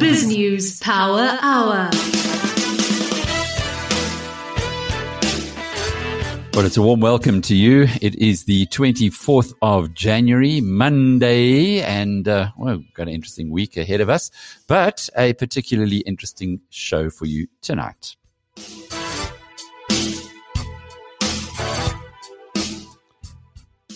Biz News Power Hour. Well, it's a warm welcome to you. It is the 24th of January, Monday, and uh, well, we've got an interesting week ahead of us, but a particularly interesting show for you tonight.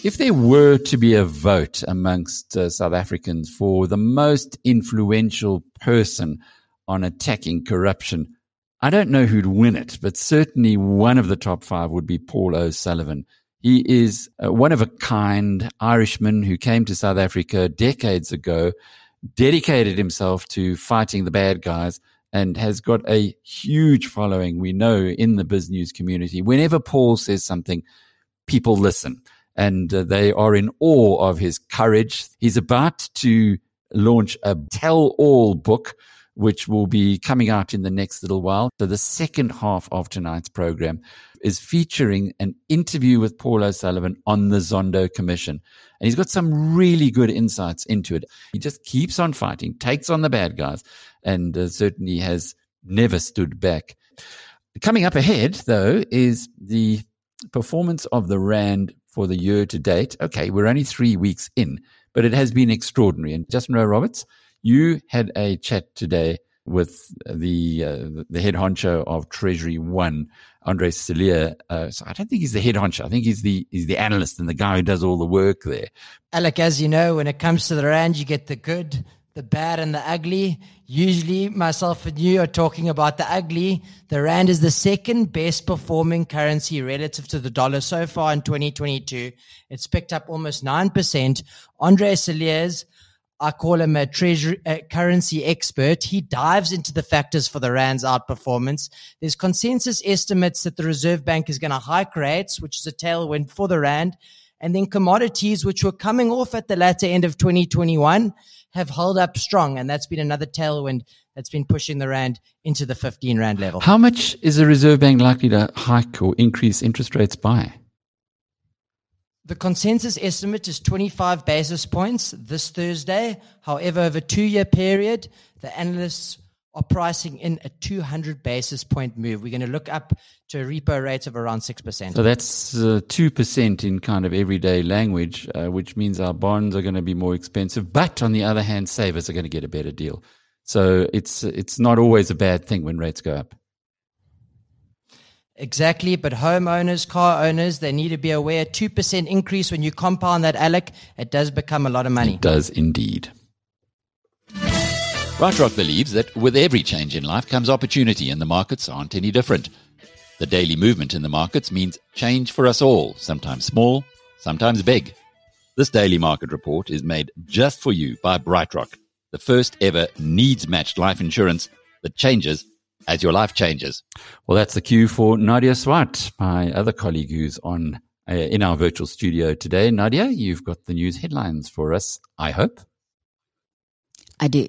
If there were to be a vote amongst uh, South Africans for the most influential person on attacking corruption, I don't know who'd win it, but certainly one of the top five would be Paul O'Sullivan. He is a one of a kind Irishman who came to South Africa decades ago, dedicated himself to fighting the bad guys, and has got a huge following, we know, in the biz news community. Whenever Paul says something, people listen and uh, they are in awe of his courage. He's about to launch a tell all book which will be coming out in the next little while. So the second half of tonight's program is featuring an interview with Paul O'Sullivan on the Zondo Commission. And he's got some really good insights into it. He just keeps on fighting, takes on the bad guys, and uh, certainly has never stood back. Coming up ahead, though, is the performance of the Rand for the year to date. Okay, we're only three weeks in, but it has been extraordinary. And Justin Rowe Roberts, you had a chat today with the uh, the head honcho of Treasury One, Andre Cilliers. Uh, so I don't think he's the head honcho. I think he's the he's the analyst and the guy who does all the work there. Alec, as you know, when it comes to the rand, you get the good, the bad, and the ugly. Usually, myself and you are talking about the ugly. The rand is the second best performing currency relative to the dollar so far in 2022. It's picked up almost nine percent. Andre Cilliers I call him a treasury a currency expert. He dives into the factors for the rand's outperformance. There's consensus estimates that the Reserve Bank is going to hike rates, which is a tailwind for the rand. And then commodities, which were coming off at the latter end of 2021, have held up strong. And that's been another tailwind that's been pushing the rand into the 15 rand level. How much is the Reserve Bank likely to hike or increase interest rates by? The consensus estimate is 25 basis points this Thursday. However, over a two year period, the analysts are pricing in a 200 basis point move. We're going to look up to a repo rate of around 6%. So that's uh, 2% in kind of everyday language, uh, which means our bonds are going to be more expensive. But on the other hand, savers are going to get a better deal. So it's, it's not always a bad thing when rates go up. Exactly, but homeowners, car owners, they need to be aware 2% increase when you compound that, Alec, it does become a lot of money. It does indeed. BrightRock believes that with every change in life comes opportunity, and the markets aren't any different. The daily movement in the markets means change for us all, sometimes small, sometimes big. This daily market report is made just for you by BrightRock, the first ever needs matched life insurance that changes as your life changes. Well, that's the cue for Nadia Swart, my other colleague who's on uh, in our virtual studio today. Nadia, you've got the news headlines for us, I hope. I do.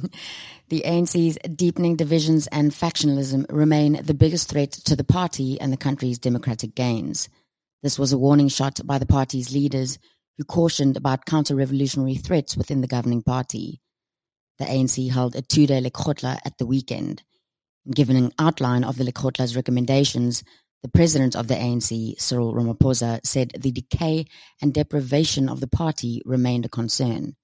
the ANC's deepening divisions and factionalism remain the biggest threat to the party and the country's democratic gains. This was a warning shot by the party's leaders who cautioned about counter-revolutionary threats within the governing party. The ANC held a two-day lekgotla at the weekend – Given an outline of the Lekgotla's recommendations, the president of the ANC, Cyril Ramaphosa, said the decay and deprivation of the party remained a concern.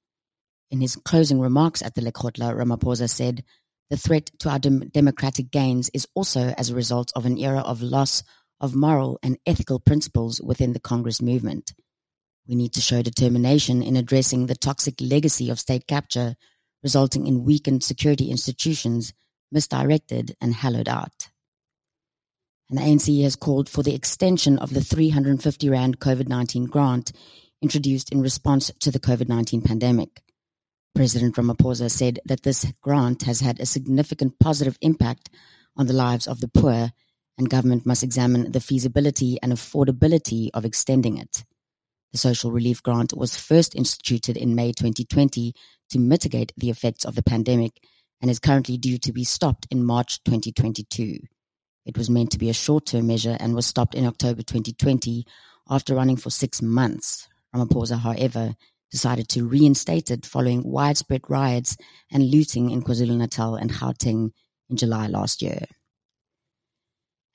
In his closing remarks at the Lekgotla, Ramaphosa said, the threat to our dem- democratic gains is also as a result of an era of loss of moral and ethical principles within the Congress movement. We need to show determination in addressing the toxic legacy of state capture, resulting in weakened security institutions misdirected, and hollowed out. And the ANC has called for the extension of the 350 Rand COVID 19 grant introduced in response to the COVID 19 pandemic. President Ramaphosa said that this grant has had a significant positive impact on the lives of the poor, and government must examine the feasibility and affordability of extending it. The social relief grant was first instituted in May 2020 to mitigate the effects of the pandemic and is currently due to be stopped in March 2022. It was meant to be a short-term measure and was stopped in October 2020 after running for six months. Ramaphosa, however, decided to reinstate it following widespread riots and looting in KwaZulu-Natal and Gauteng in July last year.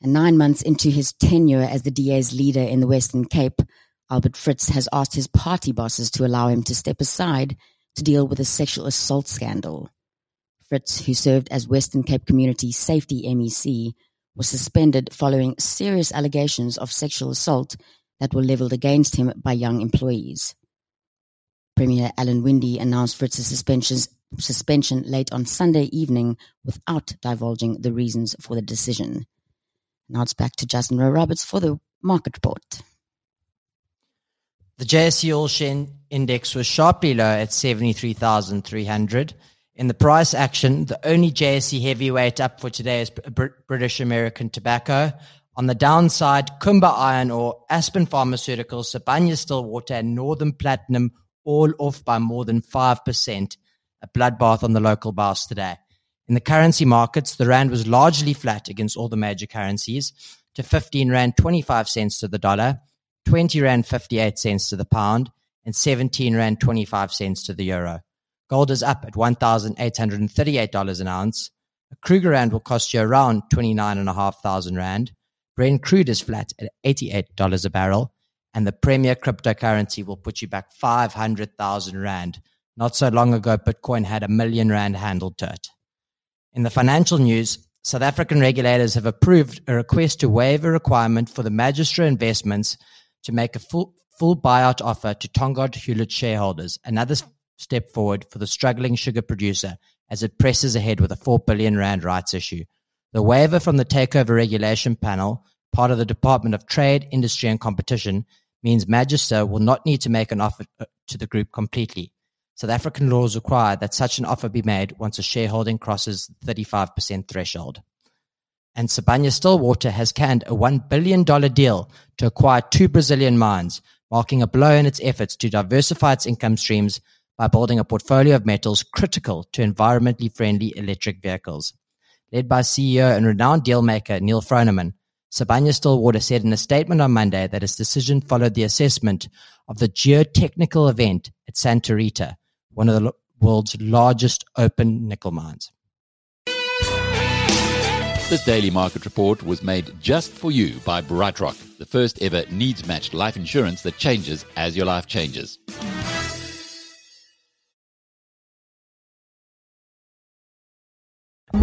And nine months into his tenure as the DA's leader in the Western Cape, Albert Fritz has asked his party bosses to allow him to step aside to deal with a sexual assault scandal. Fritz, who served as Western Cape Community Safety MEC, was suspended following serious allegations of sexual assault that were leveled against him by young employees. Premier Alan Winde announced Fritz's suspension late on Sunday evening without divulging the reasons for the decision. Now it's back to Justin Rowe Roberts for the market report. The JSE All Share Index was sharply low at 73,300. In the price action, the only JSE heavyweight up for today is British American Tobacco. On the downside, Kumba Iron Ore, Aspen Pharmaceuticals, Sibanye Stillwater, and Northam Platinum all off by more than 5%. A bloodbath on the local bourse today. In the currency markets, the rand was largely flat against all the major currencies to 15 rand 25 cents to the dollar, 20 rand 58 cents to the pound, and 17 rand 25 cents to the euro. Gold is up at $1,838 an ounce. A Krugerrand will cost you around 29,500 rand. Brent crude is flat at $88 a barrel. And the premier cryptocurrency will put you back 500,000 rand. Not so long ago, Bitcoin had a million rand handled to it. In the financial news, South African regulators have approved a request to waive a requirement for the Magister Investments to make a full, full buyout offer to Tongaat Hulett shareholders, another step forward for the struggling sugar producer as it presses ahead with a 4 billion rand rights issue. The waiver from the Takeover Regulation Panel, part of the Department of Trade, Industry and Competition, means Magister will not need to make an offer uh, to the group completely. South African laws require that such an offer be made once a shareholding crosses the 35% threshold. And Sibanye Stillwater has canned a $1 billion deal to acquire two Brazilian mines, marking a blow in its efforts to diversify its income streams by building a portfolio of metals critical to environmentally friendly electric vehicles. Led by CEO and renowned dealmaker Neil Froneman, Sibanye Stillwater said in a statement on Monday that its decision followed the assessment of the geotechnical event at Santa Rita, one of the world's largest open nickel mines. This daily market report was made just for you by BrightRock, the first ever needs matched life insurance that changes as your life changes.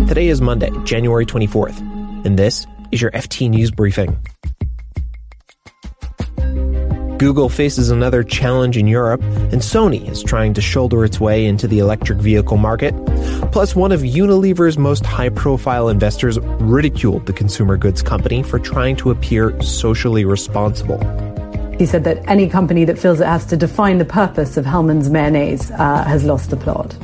Today is Monday, January 24th, and this is your FT News Briefing. Google faces another challenge in Europe, and Sony is trying to shoulder its way into the electric vehicle market. Plus, one of Unilever's most high profile investors ridiculed the consumer goods company for trying to appear socially responsible. He said that any company that feels it has to define the purpose of Hellmann's mayonnaise uh, has lost the plot.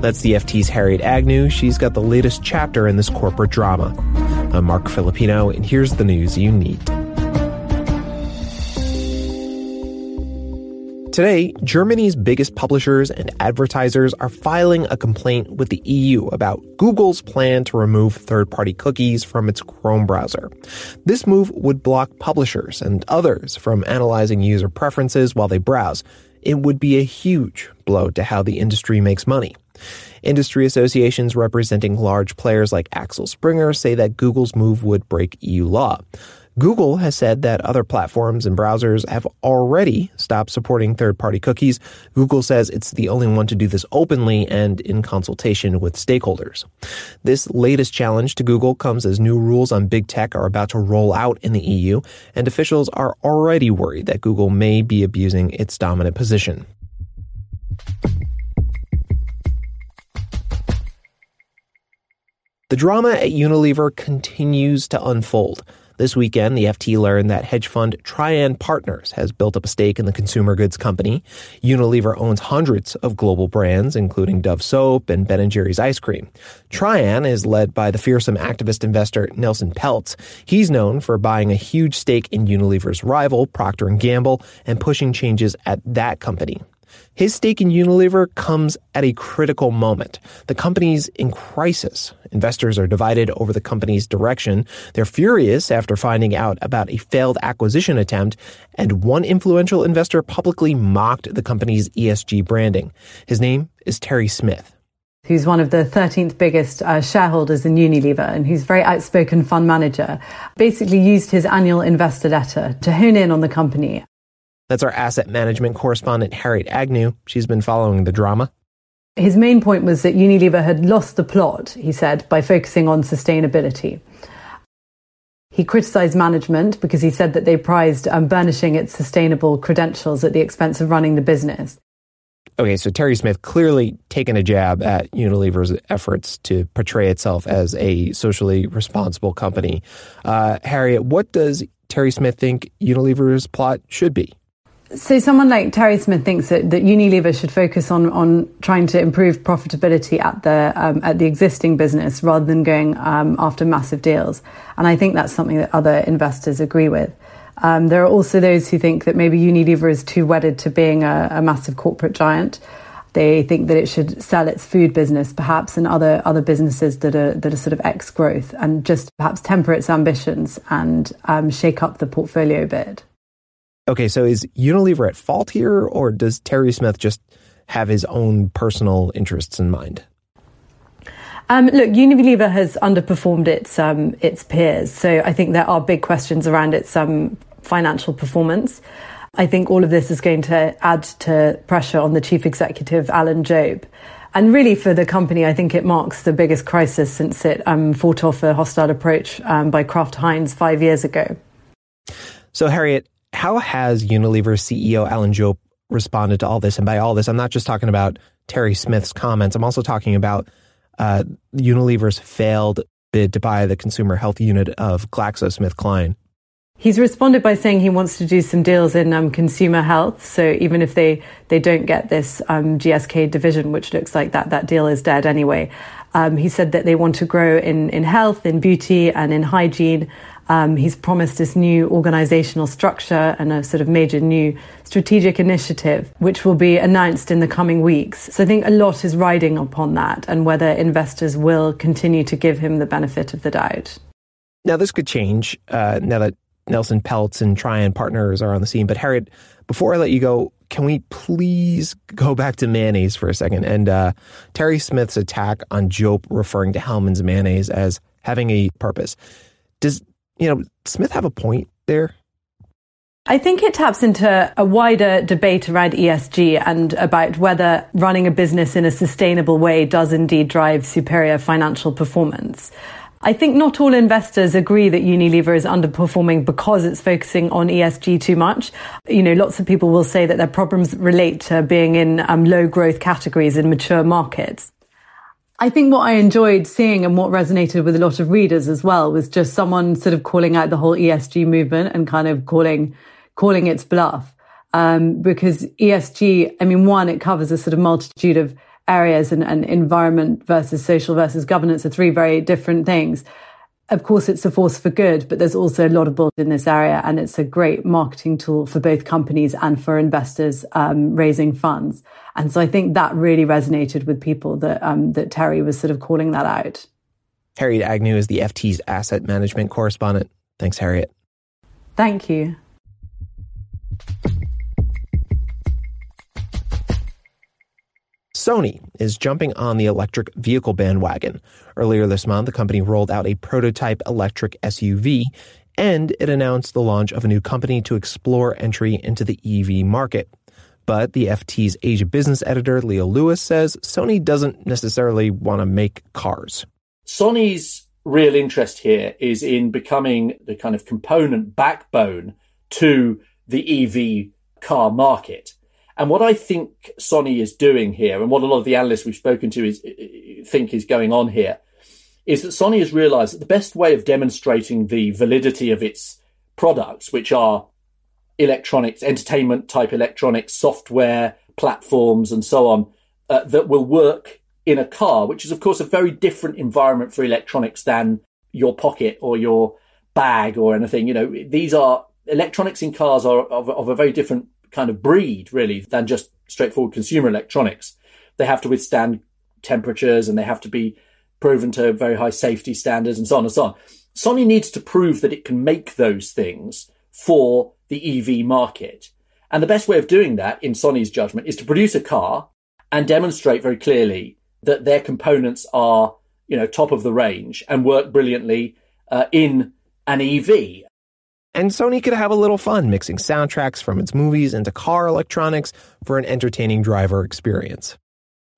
That's the FT's Harriet Agnew. She's got the latest chapter in this corporate drama. I'm Marc Filippino, and here's the news you need. Today, Germany's biggest publishers and advertisers are filing a complaint with the EU about Google's plan to remove third party cookies from its Chrome browser. This move would block publishers and others from analyzing user preferences while they browse. It would be a huge blow to how the industry makes money. Industry associations representing large players like Axel Springer say that Google's move would break EU law. Google has said that other platforms and browsers have already stopped supporting third party cookies. Google says it's the only one to do this openly and in consultation with stakeholders. This latest challenge to Google comes as new rules on big tech are about to roll out in the EU, and officials are already worried that Google may be abusing its dominant position. The drama at Unilever continues to unfold. This weekend, the FT learned that hedge fund Trian Partners has built up a stake in the consumer goods company. Unilever owns hundreds of global brands, including Dove soap and Ben & Jerry's ice cream. Trian is led by the fearsome activist investor Nelson Peltz. He's known for buying a huge stake in Unilever's rival, Procter & Gamble, and pushing changes at that company. His stake in Unilever comes at a critical moment. The company's in crisis. Investors are divided over the company's direction. They're furious after finding out about a failed acquisition attempt, and one influential investor publicly mocked the company's ESG branding. His name is Terry Smith who's one of the 13th biggest uh, shareholders in Unilever and who's a very outspoken fund manager, basically used his annual investor letter to hone in on the company that's our asset management correspondent, Harriet Agnew. She's been following the drama. His main point was that Unilever had lost the plot, he said, by focusing on sustainability. He criticized management because he said that they prized um, burnishing its sustainable credentials at the expense of running the business. Okay, so Terry Smith clearly taken a jab at Unilever's efforts to portray itself as a socially responsible company. Uh, Harriet, what does Terry Smith think Unilever's plot should be? So someone like Terry Smith thinks that, that Unilever should focus on on trying to improve profitability at the um, at the existing business rather than going um, after massive deals. And I think that's something that other investors agree with. Um, there are also those who think that maybe Unilever is too wedded to being a, a massive corporate giant. They think that it should sell its food business, perhaps, and other other businesses that are that are sort of ex growth, and just perhaps temper its ambitions and um, shake up the portfolio a bit. Okay, so is Unilever at fault here, or does Terry Smith just have his own personal interests in mind? Um, look, Unilever has underperformed its um, its peers, so I think there are big questions around its um, financial performance. I think all of this is going to add to pressure on the chief executive, Alan Jope. And really, for the company, I think it marks the biggest crisis since it um, fought off a hostile approach um, by Kraft Heinz five years ago. So, Harriet, how has Unilever CEO Alan Jope responded to all this? And by all this, I'm not just talking about Terry Smith's comments. I'm also talking about uh, Unilever's failed bid to buy the consumer health unit of GlaxoSmithKline. He's responded by saying he wants to do some deals in um, consumer health. So even if they, they don't get this um, GSK division, which looks like that that deal is dead anyway, um, he said that they want to grow in, in health, in beauty, and in hygiene. Um, he's promised this new organizational structure and a sort of major new strategic initiative, which will be announced in the coming weeks. So I think a lot is riding upon that and whether investors will continue to give him the benefit of the doubt. Now, this could change uh, now that Nelson Peltz and Trian Partners are on the scene. But Harriet, before I let you go, can we please go back to mayonnaise for a second? And uh, Terry Smith's attack on Jope referring to Hellmann's mayonnaise as having a purpose. Does you know, Smith have a point there? I think it taps into a wider debate around ESG and about whether running a business in a sustainable way does indeed drive superior financial performance. I think not all investors agree that Unilever is underperforming because it's focusing on ESG too much. You know, lots of people will say that their problems relate to being in um, low growth categories in mature markets. I think what I enjoyed seeing and what resonated with a lot of readers as well was just someone sort of calling out the whole ESG movement and kind of calling calling its bluff. Um, because ESG, I mean, one, it covers a sort of multitude of areas and, and environment versus social versus governance are three very different things of course, it's a force for good, but there's also a lot of built in this area, and it's a great marketing tool for both companies and for investors um, raising funds. And so I think that really resonated with people that um, that Terry was sort of calling that out. Harriet Agnew is the FT's asset management correspondent. Thanks, Harriet. Thank you. Sony is jumping on the electric vehicle bandwagon. Earlier this month, the company rolled out a prototype electric SUV, and it announced the launch of a new company to explore entry into the EV market. But the FT's Asia business editor, Leo Lewis, says Sony doesn't necessarily want to make cars. Sony's real interest here is in becoming the kind of component backbone to the EV car market. And what I think Sony is doing here, and what a lot of the analysts we've spoken to is think is going on here, is that Sony has realized that the best way of demonstrating the validity of its products, which are electronics, entertainment type electronics, software, platforms, and so on, uh, that will work in a car, which is, of course, a very different environment for electronics than your pocket or your bag or anything. You know, these are electronics in cars are of, of a very different kind of breed, really, than just straightforward consumer electronics. They have to withstand temperatures and they have to be proven to very high safety standards and so on and so on. Sony needs to prove that it can make those things for the EV market. And the best way of doing that, in Sony's judgment, is to produce a car and demonstrate very clearly that their components are, you know, top of the range and work brilliantly uh, in an EV. And Sony could have a little fun mixing soundtracks from its movies into car electronics for an entertaining driver experience.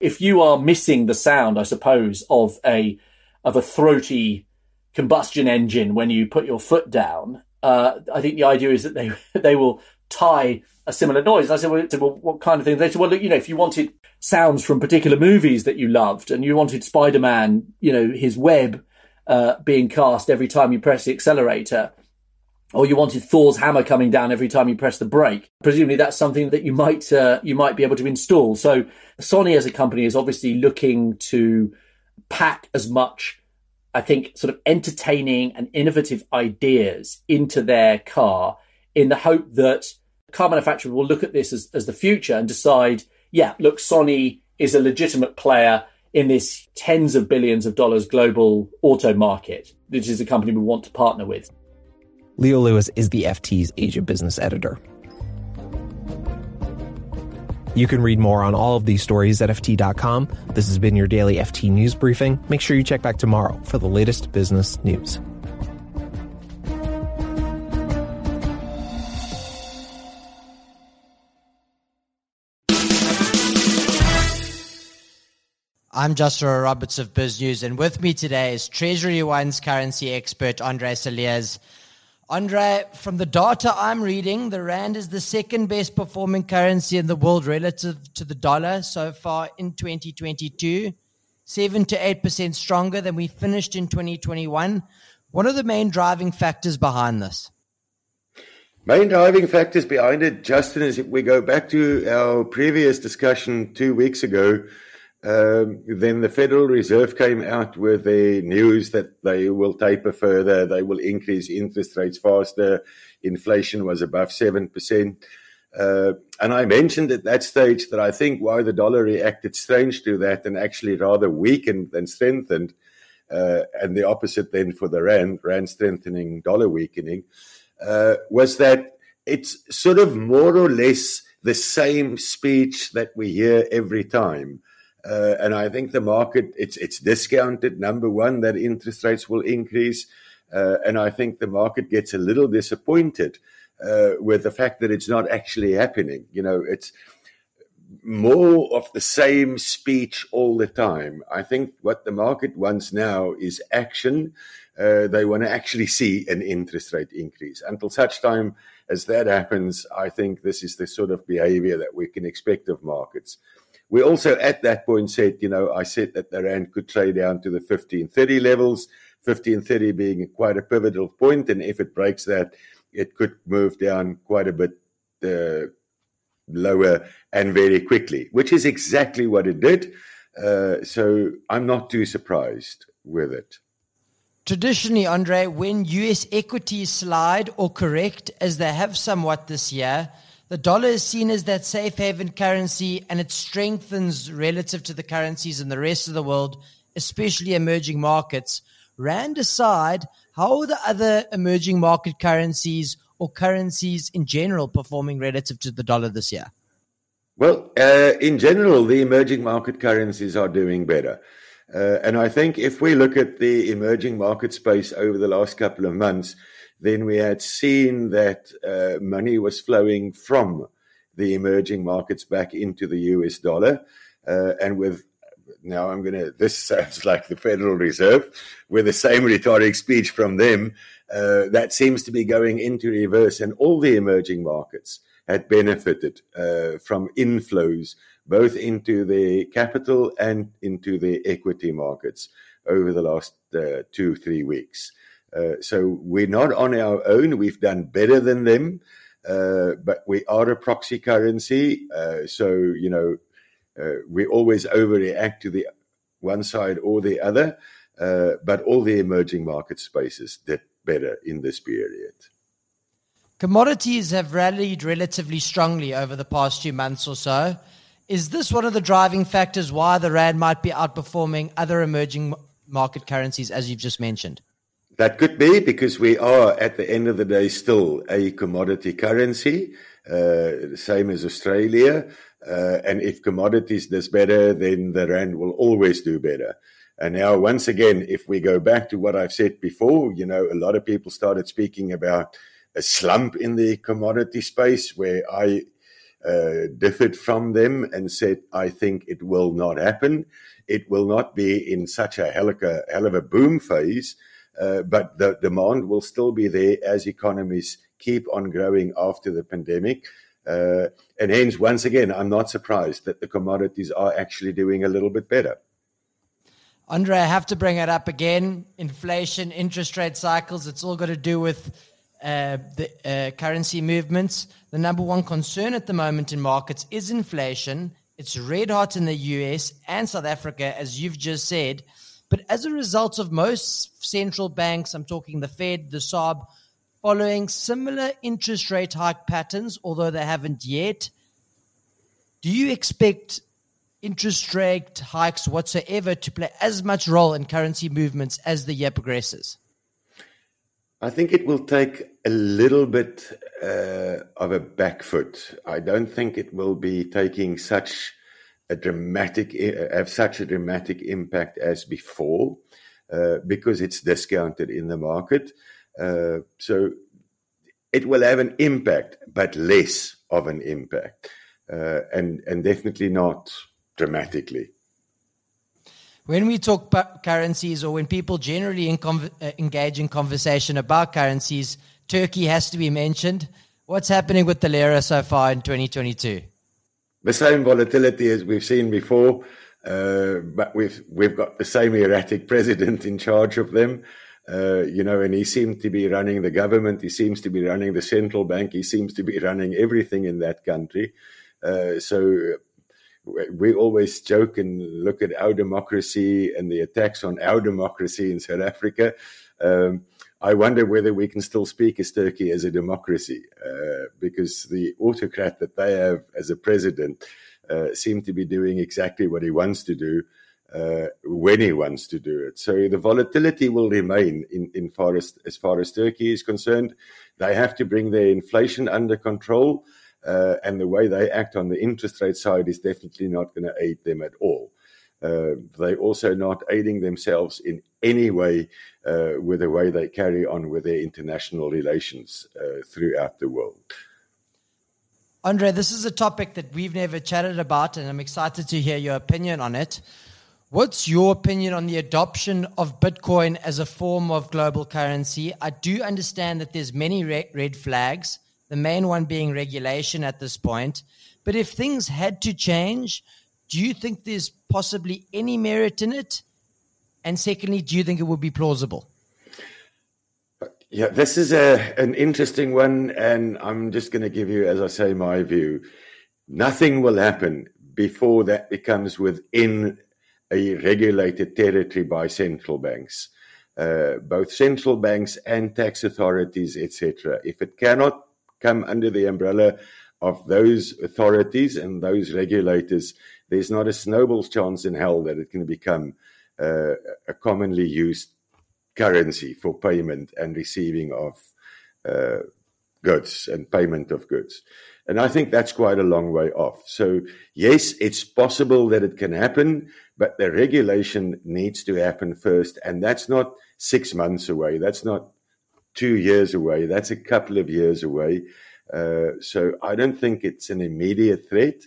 If you are missing the sound, I suppose, of a of a throaty combustion engine when you put your foot down, uh, I think the idea is that they they will tie a similar noise. And I said, well, well, what kind of thing? They said, well, look, you know, if you wanted sounds from particular movies that you loved and you wanted Spider-Man, you know, his web uh, being cast every time you press the accelerator, or you wanted Thor's hammer coming down every time you press the brake. Presumably, that's something that you might uh, you might be able to install. So, Sony as a company is obviously looking to pack as much, I think, sort of entertaining and innovative ideas into their car in the hope that car manufacturers will look at this as, as the future and decide, yeah, look, Sony is a legitimate player in this tens of billions of dollars global auto market. This is a company we want to partner with. Leo Lewis is the FT's Asia business editor. You can read more on all of these stories at FT.com. This has been your daily FT news briefing. Make sure you check back tomorrow for the latest business news. I'm Joshua Roberts of Biz News, and with me today is Treasury One's currency expert, Andre Cilliers. Andre, from the data I'm reading, the Rand is the second best performing currency in the world relative to the dollar so far in 2022, 7 to 8% stronger than we finished in 2021. What are the main driving factors behind this? Main driving factors behind it, Justin, is if we go back to our previous discussion two weeks ago, um, then the Federal Reserve came out with the news that they will taper further, they will increase interest rates faster. Inflation was above 7%. Uh, and I mentioned at that stage that I think why the dollar reacted strange to that and actually rather weakened than strengthened, uh, and the opposite then for the rand, rand strengthening, dollar weakening, uh, was that it's sort of more or less the same speech that we hear every time. Uh, and I think the market it's it's discounted. Number one, that interest rates will increase, uh, and I think the market gets a little disappointed uh, with the fact that it's not actually happening. You know, it's more of the same speech all the time. I think what the market wants now is action. Uh, they want to actually see an interest rate increase. Until such time as that happens, I think this is the sort of behavior that we can expect of markets. We also at that point said, you know, I said that the rand could trade down to the 1530 levels, 1530 being quite a pivotal point, and if it breaks that, it could move down quite a bit uh, lower and very quickly, which is exactly what it did. Uh, so I'm not too surprised with it. Traditionally, Andre, when US equities slide or correct, as they have somewhat this year, the dollar is seen as that safe haven currency and it strengthens relative to the currencies in the rest of the world, especially emerging markets. Rand aside, how are the other emerging market currencies or currencies in general performing relative to the dollar this year? Well, uh, in general, the emerging market currencies are doing better. Uh, and I think if we look at the emerging market space over the last couple of months, then we had seen that uh, money was flowing from the emerging markets back into the US dollar. Uh, and with now I'm going to, this sounds like the Federal Reserve with the same rhetoric speech from them. Uh, that seems to be going into reverse, and all the emerging markets had benefited uh, from inflows both into the capital and into the equity markets over the last uh, two, three weeks. Uh, so we're not on our own. We've done better than them, uh, but we are a proxy currency. Uh, so, you know, we always overreact to the one side or the other. But all the emerging market spaces did better in this period. Commodities have rallied relatively strongly over the past few months or so. Is this one of the driving factors why the Rand might be outperforming other emerging market currencies, as you've just mentioned? That could be because we are, at the end of the day, still a commodity currency, uh, same as Australia. Uh, and if commodities does better, then the rand will always do better. And now, once again, if we go back to what I've said before, you know, a lot of people started speaking about a slump in the commodity space where I uh, differed from them and said, I think it will not happen. It will not be in such a hell of a, hell of a boom phase uh, but the demand will still be there as economies keep on growing after the pandemic. Uh, and hence, once again, I'm not surprised that the commodities are actually doing a little bit better. Andre, I have to bring it up again. Inflation, interest rate cycles, it's all got to do with uh, the uh, currency movements. The number one concern at the moment in markets is inflation. It's red hot in the US and South Africa, as you've just said. But as a result of most central banks, I'm talking the Fed, the SARB, following similar interest rate hike patterns, although they haven't yet, do you expect interest rate hikes whatsoever to play as much role in currency movements as the year progresses? I think it will take a little bit uh, of a back foot. I don't think it will be taking such a dramatic have such a dramatic impact as before uh, because it's discounted in the market. Uh, so it will have an impact, but less of an impact, uh, and and definitely not dramatically. When we talk about currencies, or when people generally in uh, engage in conversation about currencies, Turkey has to be mentioned. What's happening with the lira so far in 2022? The same volatility as we've seen before, uh, but we've we've got the same erratic president in charge of them. Uh, you know, and he seems to be running the government. He seems to be running the central bank. He seems to be running everything in that country. Uh, so we always joke and look at our democracy and the attacks on our democracy in South Africa. Um, I wonder whether we can still speak as Turkey as a democracy, uh, because the autocrat that they have as a president uh, seem to be doing exactly what he wants to do uh, when he wants to do it. So the volatility will remain in, in far as, as far as Turkey is concerned. They have to bring their inflation under control, uh, and the way they act on the interest rate side is definitely not going to aid them at all. Uh, they're also not aiding themselves in any way uh, with the way they carry on with their international relations uh, throughout the world. Andre, this is a topic that we've never chatted about, and I'm excited to hear your opinion on it. What's your opinion on the adoption of Bitcoin as a form of global currency? I do understand that there's many red flags, the main one being regulation at this point. But if things had to change, do you think there's possibly any merit in it? And secondly, do you think it would be plausible? Yeah, this is a an interesting one, and I'm just going to give you, as I say, my view. Nothing will happen before that becomes within a regulated territory by central banks, uh, both central banks and tax authorities, etc. If it cannot come under the umbrella of those authorities and those regulators, there's not a snowball's chance in hell that it can become uh, a commonly used currency for payment and receiving of uh, goods and payment of goods. And I think that's quite a long way off. So, yes, it's possible that it can happen, but the regulation needs to happen first. And that's not six months away. That's not two years away. That's a couple of years away. Uh, so I don't think it's an immediate threat.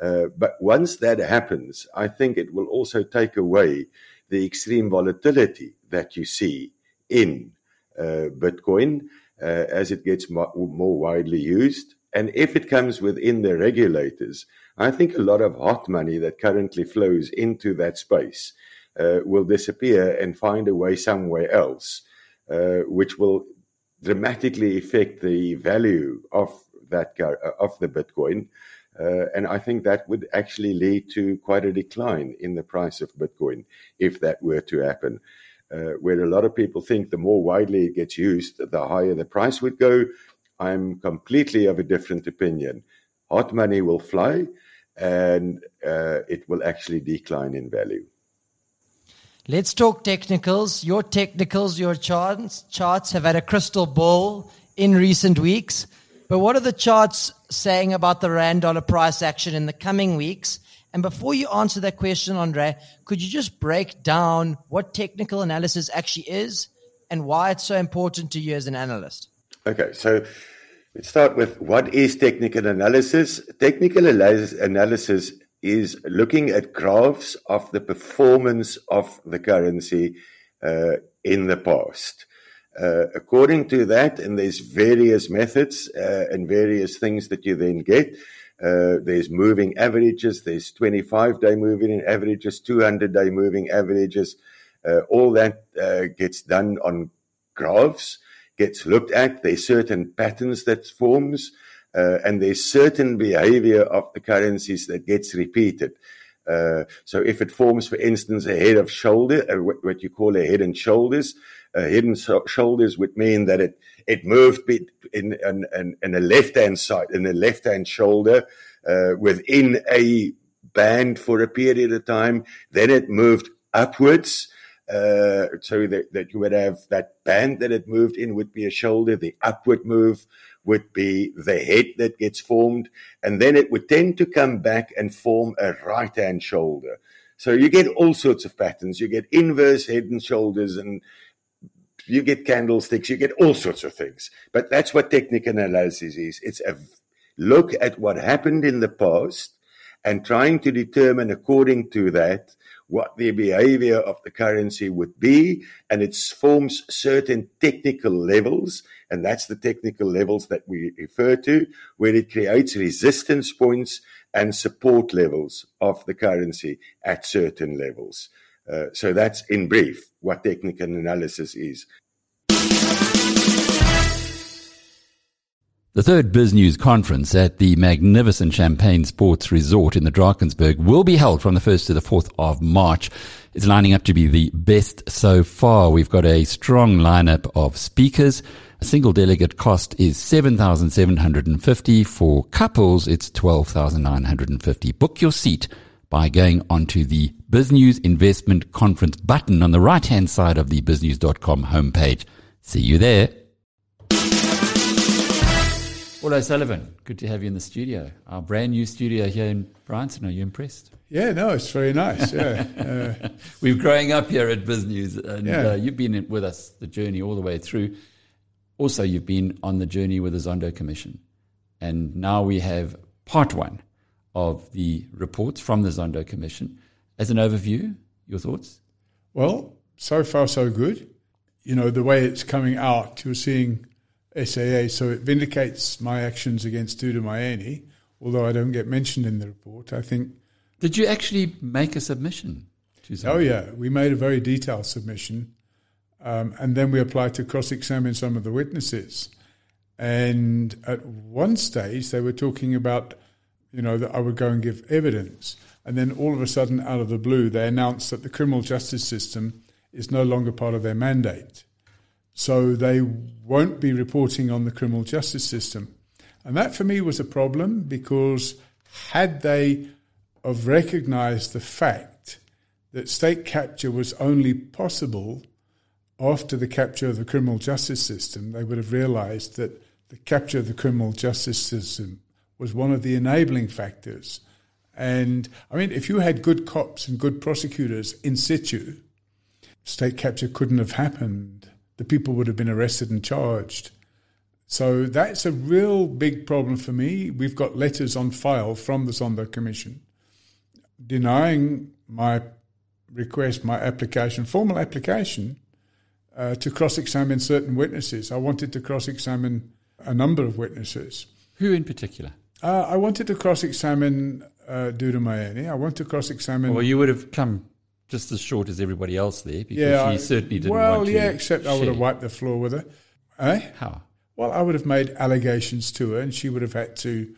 Uh, but once that happens, I think it will also take away the extreme volatility that you see in uh, Bitcoin uh, as it gets mo- more widely used. And if it comes within the regulators, I think a lot of hot money that currently flows into that space uh, will disappear and find a way somewhere else, uh, which will dramatically affect the value of that of the Bitcoin. Uh, and I think that would actually lead to quite a decline in the price of Bitcoin if that were to happen. Uh, where a lot of people think the more widely it gets used, the higher the price would go. I'm completely of a different opinion. Hot money will fly and uh, it will actually decline in value. Let's talk technicals. Your technicals, your charts, charts have had a crystal ball in recent weeks. But what are the charts saying about the rand dollar price action in the coming weeks? And before you answer that question, Andre, could you just break down what technical analysis actually is and why it's so important to you as an analyst? Okay, so let's start with what is technical analysis? Technical analysis is looking at graphs of the performance of the currency uh, in the past. Uh, according to that, and there's various methods uh, and various things that you then get. Uh, there's moving averages, there's 25 day moving averages, 200 day moving averages. Uh, all that uh, gets done on graphs, gets looked at. There's certain patterns that forms, uh, and there's certain behavior of the currencies that gets repeated. Uh, so if it forms, for instance, a head of shoulder, uh, what you call a head and shoulders, head and shoulders would mean that it it moved in in, in, in a left hand side, in the left hand shoulder, uh, within a band for a period of time. Then it moved upwards. Uh, so that, that you would have that band that it moved in would be a shoulder. The upward move would be the head that gets formed. And then it would tend to come back and form a right hand shoulder. So you get all sorts of patterns. You get inverse head and shoulders and you get candlesticks, you get all sorts of things. But that's what technical analysis is. It's a look at what happened in the past and trying to determine according to that what the behavior of the currency would be. And it forms certain technical levels. And that's the technical levels that we refer to, where it creates resistance points and support levels of the currency at certain levels. Uh, so that's in brief what technical analysis is. The third BizNews conference at the magnificent Champagne Sports Resort in the Drakensberg will be held from the 1st to the 4th of March. It's lining up to be the best so far. We've got a strong lineup of speakers. A single delegate cost is 7,750. For couples, it's 12,950. Book your seat by going onto the BizNews Investment Conference button on the right hand side of the biznews.com homepage. See you there. Paul Sullivan. good to have you in the studio. Our brand new studio here in Bryanston. Are you impressed? Yeah, no, it's very nice. Yeah, uh, we're growing up here at BizNews, and yeah. uh, you've been with us the journey all the way through. Also, you've been on the journey with the Zondo Commission, and now we have part one of the reports from the Zondo Commission. As an overview, your thoughts? Well, so far so good. You know, the way it's coming out, you're seeing SAA, so it vindicates my actions against Dudu Myeni, although I don't get mentioned in the report. I think. Did you actually make a submission? To oh, yeah. We made a very detailed submission. Um, and then we applied to cross examine some of the witnesses. And at one stage, they were talking about you know, that I would go and give evidence. And then all of a sudden, out of the blue, they announced that the criminal justice system is no longer part of their mandate. So they won't be reporting on the criminal justice system. And that for me was a problem because had they have recognized the fact that state capture was only possible after the capture of the criminal justice system, they would have realized that the capture of the criminal justice system was one of the enabling factors. And I mean, if you had good cops and good prosecutors in situ, state capture couldn't have happened. The people would have been arrested and charged. So that's a real big problem for me. We've got letters on file from the Zondo Commission denying my request, my application, formal application, uh, to cross examine certain witnesses. I wanted to cross examine a number of witnesses. Who in particular? Uh, I wanted to cross examine uh, Dudu Myeni. I want to cross examine. Well, you would have come just as short as everybody else there because yeah, she certainly didn't well, want to. Well, yeah, except share. I would have wiped the floor with her. Eh? How? Well, I would have made allegations to her, and she would have had to,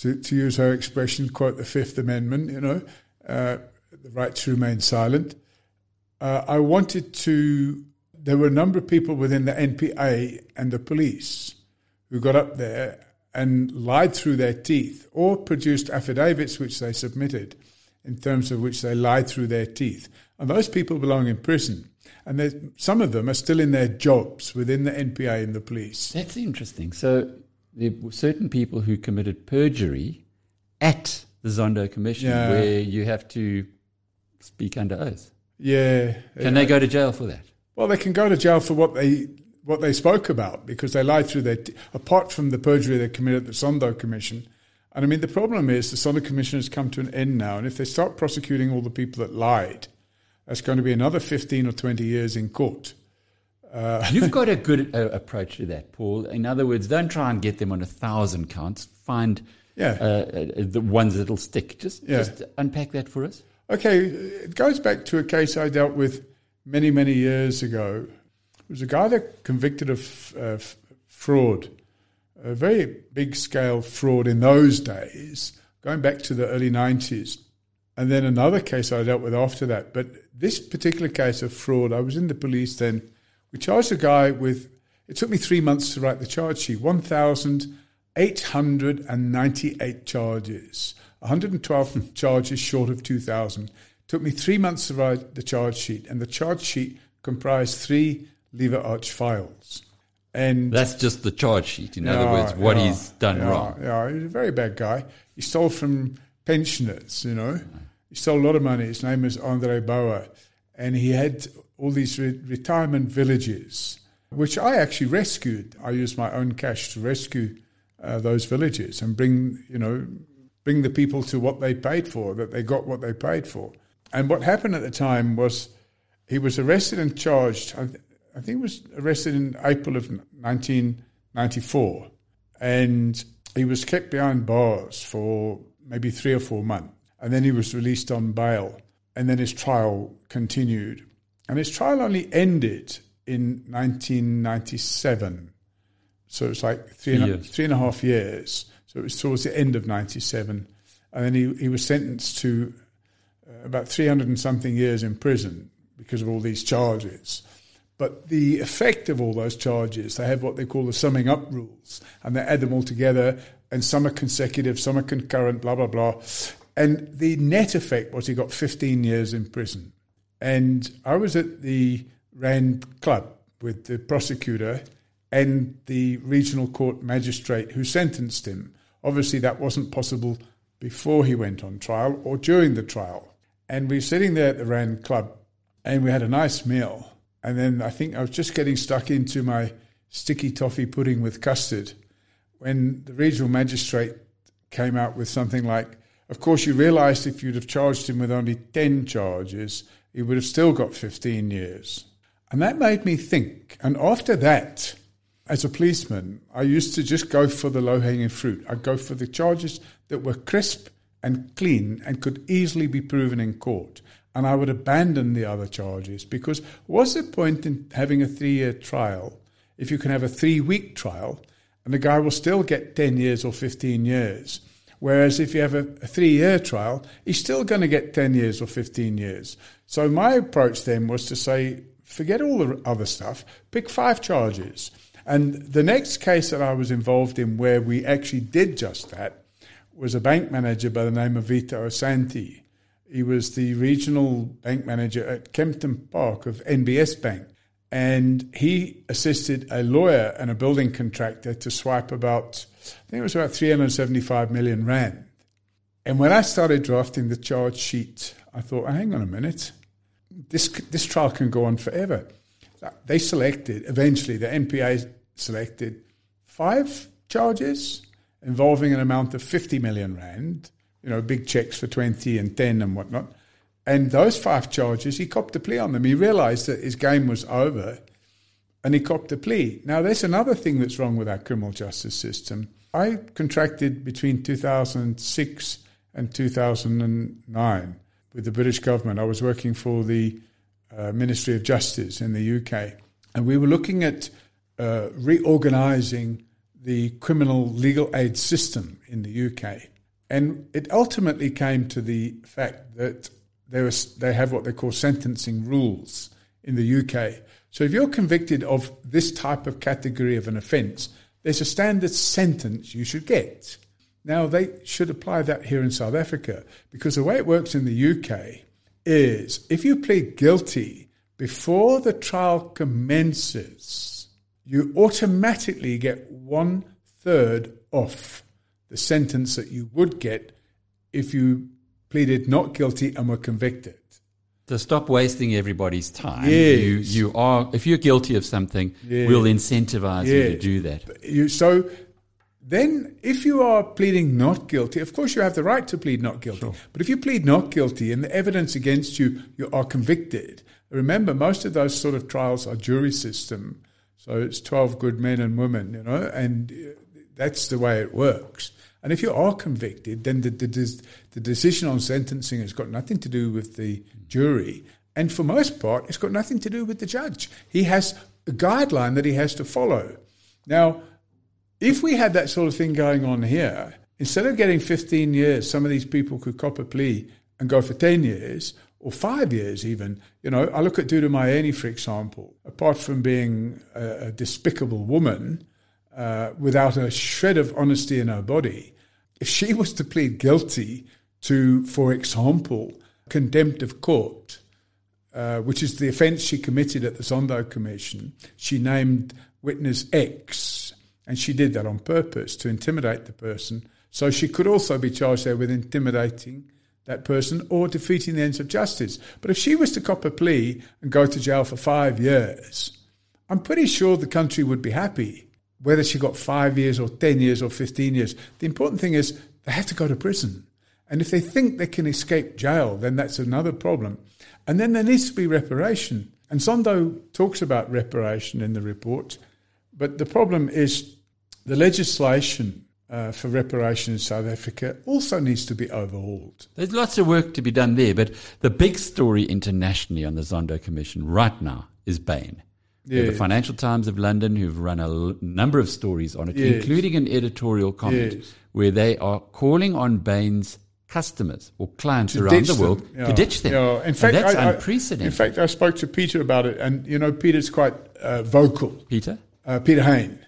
to, to use her expression, quote the Fifth Amendment, you know, uh, the right to remain silent. Uh, I wanted to. There were a number of people within the NPA and the police who got up there and lied through their teeth or produced affidavits which they submitted in terms of which they lied through their teeth. And those people belong in prison. And some of them are still in their jobs within the NPA and the police. That's interesting. So there were certain people who committed perjury at the Zondo Commission Yeah. where you have to speak under oath. Yeah. Can they go to jail for that? Well, they can go to jail for what they what they spoke about because they lied through their t- apart from the perjury they committed at the Zondo Commission. And I mean, the problem is the Zondo Commission has come to an end now, and if they start prosecuting all the people that lied, that's going to be another fifteen or twenty years in court. You've got a good uh, approach to that, Paul. In other words, don't try and get them on a thousand counts. Find Yeah. uh, uh, the ones that'll stick. Just, Yeah. just unpack that for us. Okay, it goes back to a case I dealt with many, many years ago. It was a guy that convicted of uh, fraud, a very big scale fraud in those days, going back to the early 90s. And then another case I dealt with after that. But this particular case of fraud, I was in the police then. We charged a guy with, it took me three months to write the charge sheet, 1,898 charges, 112 charges short of 2,000. Took me three months to write the charge sheet, and the charge sheet comprised three lever arch files. And That's just the charge sheet. In other words, what yeah, he's done yeah, wrong. Yeah, he's a very bad guy. He stole from pensioners, you know. He stole a lot of money. His name is Andre Bauer. And he had all these re- retirement villages, which I actually rescued. I used my own cash to rescue uh, those villages and bring, you know, bring the people to what they paid for, that they got what they paid for. And what happened at the time was he was arrested and charged. I, th- I think he was arrested in April of 1994, and he was kept behind bars for maybe three or four months, and then he was released on bail, and then his trial continued, and his trial only ended in 1997. So it's like three and, three and a half years. So it was towards the end of 97. And then he, he was sentenced to uh, about 300 and something years in prison because of all these charges. But the effect of all those charges, they have what they call the summing up rules, and they add them all together, and some are consecutive, some are concurrent, blah, blah, blah. And the net effect was he got 15 years in prison. And I was at the Rand Club with the prosecutor and the regional court magistrate who sentenced him. Obviously, that wasn't possible before he went on trial or during the trial. And we were sitting there at the Rand Club and we had a nice meal. And then I think I was just getting stuck into my sticky toffee pudding with custard when the regional magistrate came out with something like, Of course, you realised if you'd have charged him with only 10 charges, he would have still got 15 years. And that made me think. And after that, as a policeman, I used to just go for the low hanging fruit. I'd go for the charges that were crisp and clean and could easily be proven in court. And I would abandon the other charges because what's the point in having a three year trial if you can have a three week trial and the guy will still get 10 years or 15 years? Whereas if you have a, three year trial, he's still going to get 10 years or 15 years. So my approach then was to say, forget all the other stuff, pick five charges. And the next case that I was involved in where we actually did just that was a bank manager by the name of Vito Osanti. He was the regional bank manager at Kempton Park of NBS Bank. And he assisted a lawyer and a building contractor to swipe about, I think it was about 375 million Rand. And when I started drafting the charge sheet, I thought, oh, hang on a minute, this, this trial can go on forever. Uh, they selected, eventually, the NPA selected five charges involving an amount of 50 million Rand, you know, big checks for 20 and 10 and whatnot. And those five charges, he copped a plea on them. He realized that his game was over and he copped a plea. Now, there's another thing that's wrong with our criminal justice system. I contracted between 2006 and 2009 with the British government. I was working for the uh, Ministry of Justice in the UK. And we were looking at uh, reorganizing the criminal legal aid system in the UK. And it ultimately came to the fact that there was, they have what they call sentencing rules in the UK. So if you're convicted of this type of category of an offence, there's a standard sentence you should get. Now, they should apply that here in South Africa because the way it works in the UK is if you plead guilty before the trial commences, you automatically get one third off the sentence that you would get if you pleaded not guilty and were convicted. To stop wasting everybody's time, Yes. you, you are if you're guilty of something, Yes. we'll incentivize you to do that. You, so then, if you are pleading not guilty, of course you have the right to plead not guilty. But if you plead not guilty and the evidence against you, you are convicted. Remember, most of those sort of trials are jury system, so it's twelve good men and women, you know, and uh, that's the way it works. And if you are convicted, then the, the, the decision on sentencing has got nothing to do with the jury. And for most part, it's got nothing to do with the judge. He has a guideline that he has to follow. Now, if we had that sort of thing going on here, instead of getting 15 years, some of these people could cop a plea and go for 10 years or five years even. You know, I look at Dudu Myeni, for example, apart from being a, a despicable woman uh, without a shred of honesty in her body, if she was to plead guilty to, for example, contempt of court, uh, which is the offence she committed at the Zondo Commission, she named witness X, and she did that on purpose to intimidate the person. So she could also be charged there with intimidating that person or defeating the ends of justice. But if she was to cop a plea and go to jail for five years, I'm pretty sure the country would be happy whether she got five years or 10 years or 15 years. The important thing is they have to go to prison. And if they think they can escape jail, then that's another problem. And then there needs to be reparation. And Zondo talks about reparation in the report. But the problem is the legislation uh, for reparation in South Africa also needs to be overhauled. There's lots of work to be done there, but the big story internationally on the Zondo Commission right now is Bain. Yeah. The Financial Times of London, who've run a l- number of stories on it, Yes. including an editorial comment Yes. where they are calling on Bain's customers or clients to around the world Yeah. to ditch them. Yeah. In And fact, that's I, I- unprecedented. in fact, I spoke to Peter about it, and you know, Peter's quite uh, vocal. Peter? uh, Peter Hain,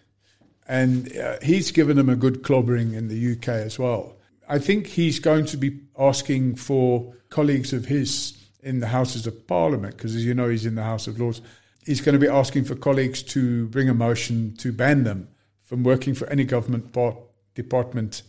and uh, he's given them a good clobbering in the UK as well. I think he's going to be asking for colleagues of his in the Houses of Parliament, because as you know, he's in the House of Lords. He's going to be asking for colleagues to bring a motion to ban them from working for any government part, department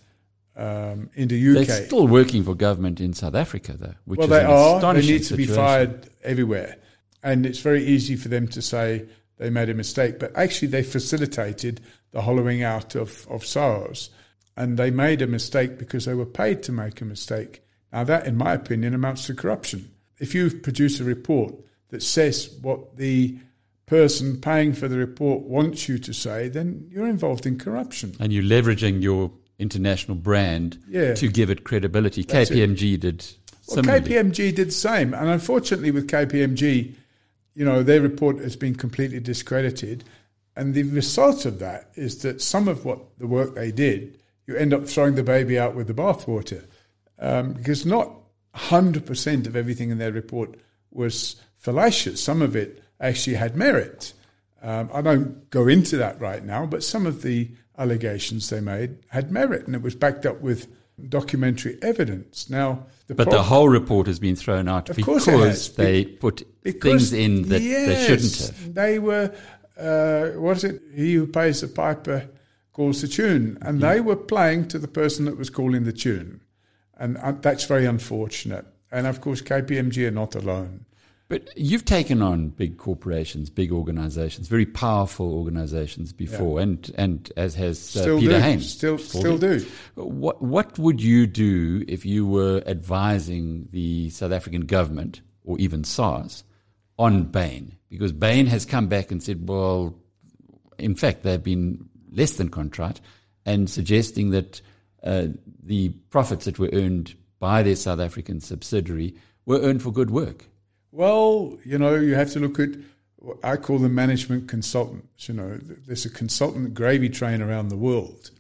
um, in the UK. They're still working for government in South Africa, though, which well, is they are. They need to be fired everywhere, and it's very easy for them to say they made a mistake. But actually, they facilitated the hollowing out of of SARS, and they made a mistake because they were paid to make a mistake. Now, that, in my opinion, amounts to corruption. If you produce a report that says what the person paying for the report wants you to say, then you're involved in corruption. And you're leveraging your international brand Yeah. to give it credibility. That's it. KPMG did Well. KPMG did the same. And unfortunately, with KPMG, you know, their report has been completely discredited. And the result of that is that some of what the work they did, you end up throwing the baby out with the bathwater. Um, because not 100% of everything in their report was fallacious. Some of it actually had merit. Um, I don't go into that right now, but some of the allegations they made had merit, and it was backed up with documentary evidence. Now, the But the whole report has been thrown out because has. they Be- put because- things in that they shouldn't have. They were, uh, what is it? He who pays the piper calls the tune, and they were playing to the person that was calling the tune, and uh, that's very unfortunate. And of course, KPMG are not alone. But you've taken on big corporations, big organizations, very powerful organizations before, and, and as has uh, Peter do. Hain. Still- still do. What, what would you do if you were advising the South African government or even SARS on Bain? Because Bain has come back and said, well, in fact, they've been less than contrite and suggesting that uh, the profits that were earned by their South African subsidiary were earned for good work. Well, you know, you have to look at. what I call them management consultants. You know, there's a consultant gravy train around the world.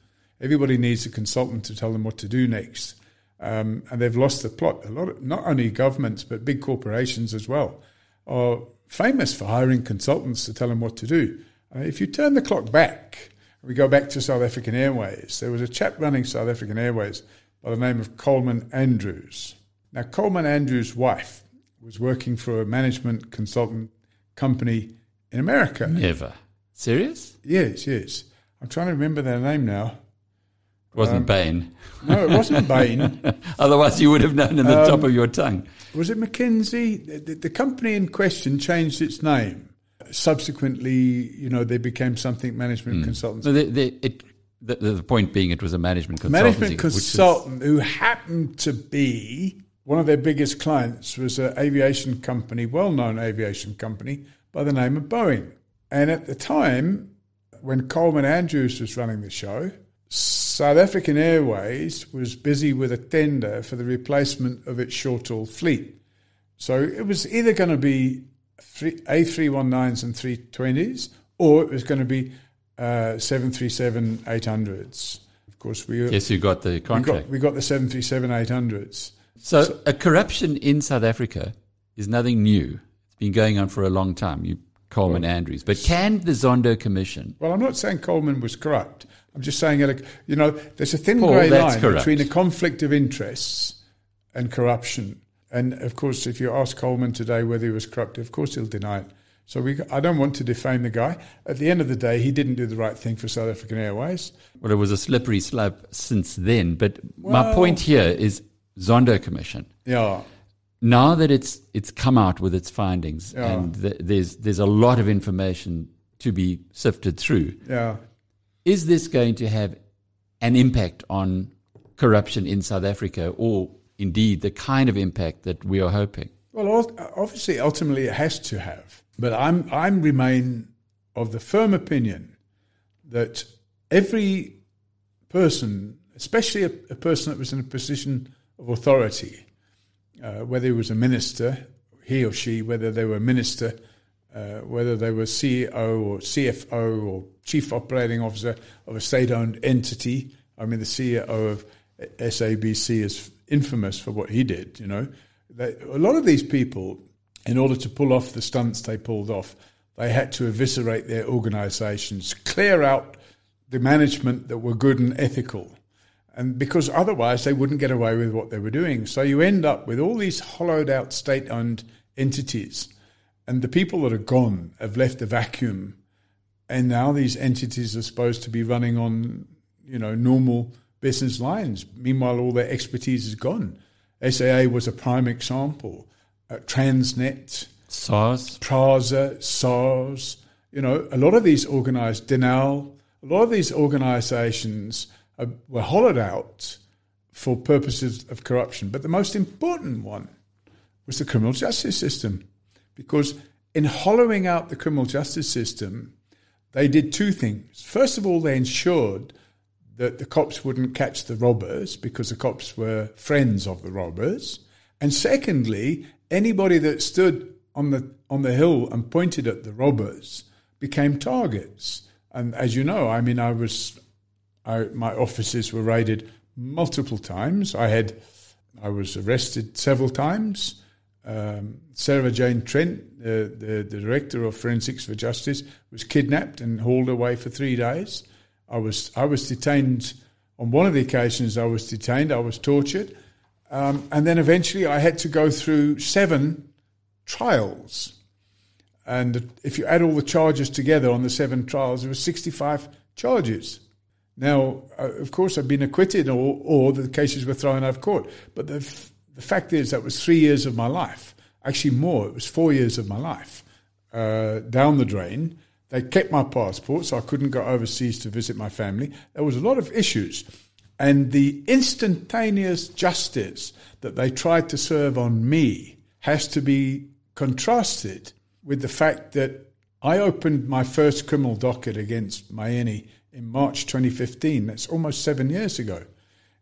Everybody needs a consultant to tell them what to do next, um, and they've lost the plot. A lot, of, not only governments but big corporations as well, are famous for hiring consultants to tell them what to do. Uh, if you turn the clock back, We go back to South African Airways. There was a chap running South African Airways by the name of Coleman Andrews. Now, Coleman Andrews' wife was working for a management consultant company in America. Never. Serious? Yes, yes. I'm trying to remember their name now. It wasn't um, Bain. No, it wasn't Bain. Otherwise, you would have known in the um, top of your tongue. Was it McKinsey? The, the company in question changed its name. Subsequently, you know, they became something management hmm. consultants. So the, the, it, the, the point being, it was a management consultancy. management which is- consultant who happened to be one of their biggest clients was an aviation company, well-known aviation company by the name of Boeing. And at the time, when Coleman Andrews was running the show, South African Airways was busy with a tender for the replacement of its short-haul fleet. So it was either going to be three, A319s and 320s, or it was going to be uh, 737 800s. Of course, we, Yes, you got the we contract. got, we got the 737 800s. So, a corruption in South Africa is nothing new. It's been going on for a long time. You Coleman Andrews, but can the Zondo Commission? Well, I'm not saying Coleman was corrupt. I'm just saying, you know, there's a thin grey line corrupt. between a conflict of interests and corruption. And of course, if you ask Coleman today whether he was corrupt, of course he'll deny it. So we, I don't want to defame the guy. At the end of the day, he didn't do the right thing for South African Airways. Well, it was a slippery slope since then. But my point here is Zondo Commission. Yeah, Now that it's it's come out with its findings, Yeah. and th- there's there's a lot of information to be sifted through. yeah. Is this going to have an impact on corruption in South Africa, or indeed the kind of impact that we are hoping? Well, obviously, ultimately, it has to have. But I'm I'm remain of the firm opinion that every person, especially a, a person that was in a position of authority, uh, whether he was a minister, he or she, whether they were a minister, uh, whether they were CEO or CFO or chief operating officer of a state-owned entity. I mean, the CEO of SABC is infamous for what he did. You know, they, a lot of these people, in order to pull off the stunts they pulled off, they had to eviscerate their organisations, clear out the management that were good and ethical and because otherwise they wouldn't get away with what they were doing. So you end up with all these hollowed out state owned entities, and the people that are gone have left a vacuum, and now these entities are supposed to be running on you know normal business lines. Meanwhile, all their expertise is gone. SAA was a prime example. Uh, Transnet, SARS. Prasa, SARS, you know, a lot of these organized, Denel, a lot of these organizations were hollowed out for purposes of corruption. But the most important one was the criminal justice system. Because in hollowing out the criminal justice system, they did two things. First of all, they ensured that the cops wouldn't catch the robbers because the cops were friends of the robbers. And secondly, anybody that stood on the on the hill and pointed at the robbers became targets. And as you know, I mean, I was, I, my offices were raided multiple times. I had, I was arrested several times. Um, Sarah Jane Trent, uh, the, the director of Forensics for Justice, was kidnapped and hauled away for three days. I was I was detained on one of the occasions. I was detained. I was tortured, um, and then eventually I had to go through seven trials. And if you add all the charges together on the seven trials, there were 65 charges. Now, uh, of course, I've been acquitted or, or the cases were thrown out of court. But the, f- the fact is, that was three years of my life. Actually, more. It was four years of my life uh, down the drain. They kept my passport, so I couldn't go overseas to visit my family. There was a lot of issues. And the instantaneous justice that they tried to serve on me has to be contrasted with the fact that I opened my first criminal docket against Myeni in March 2015. That's almost seven years ago.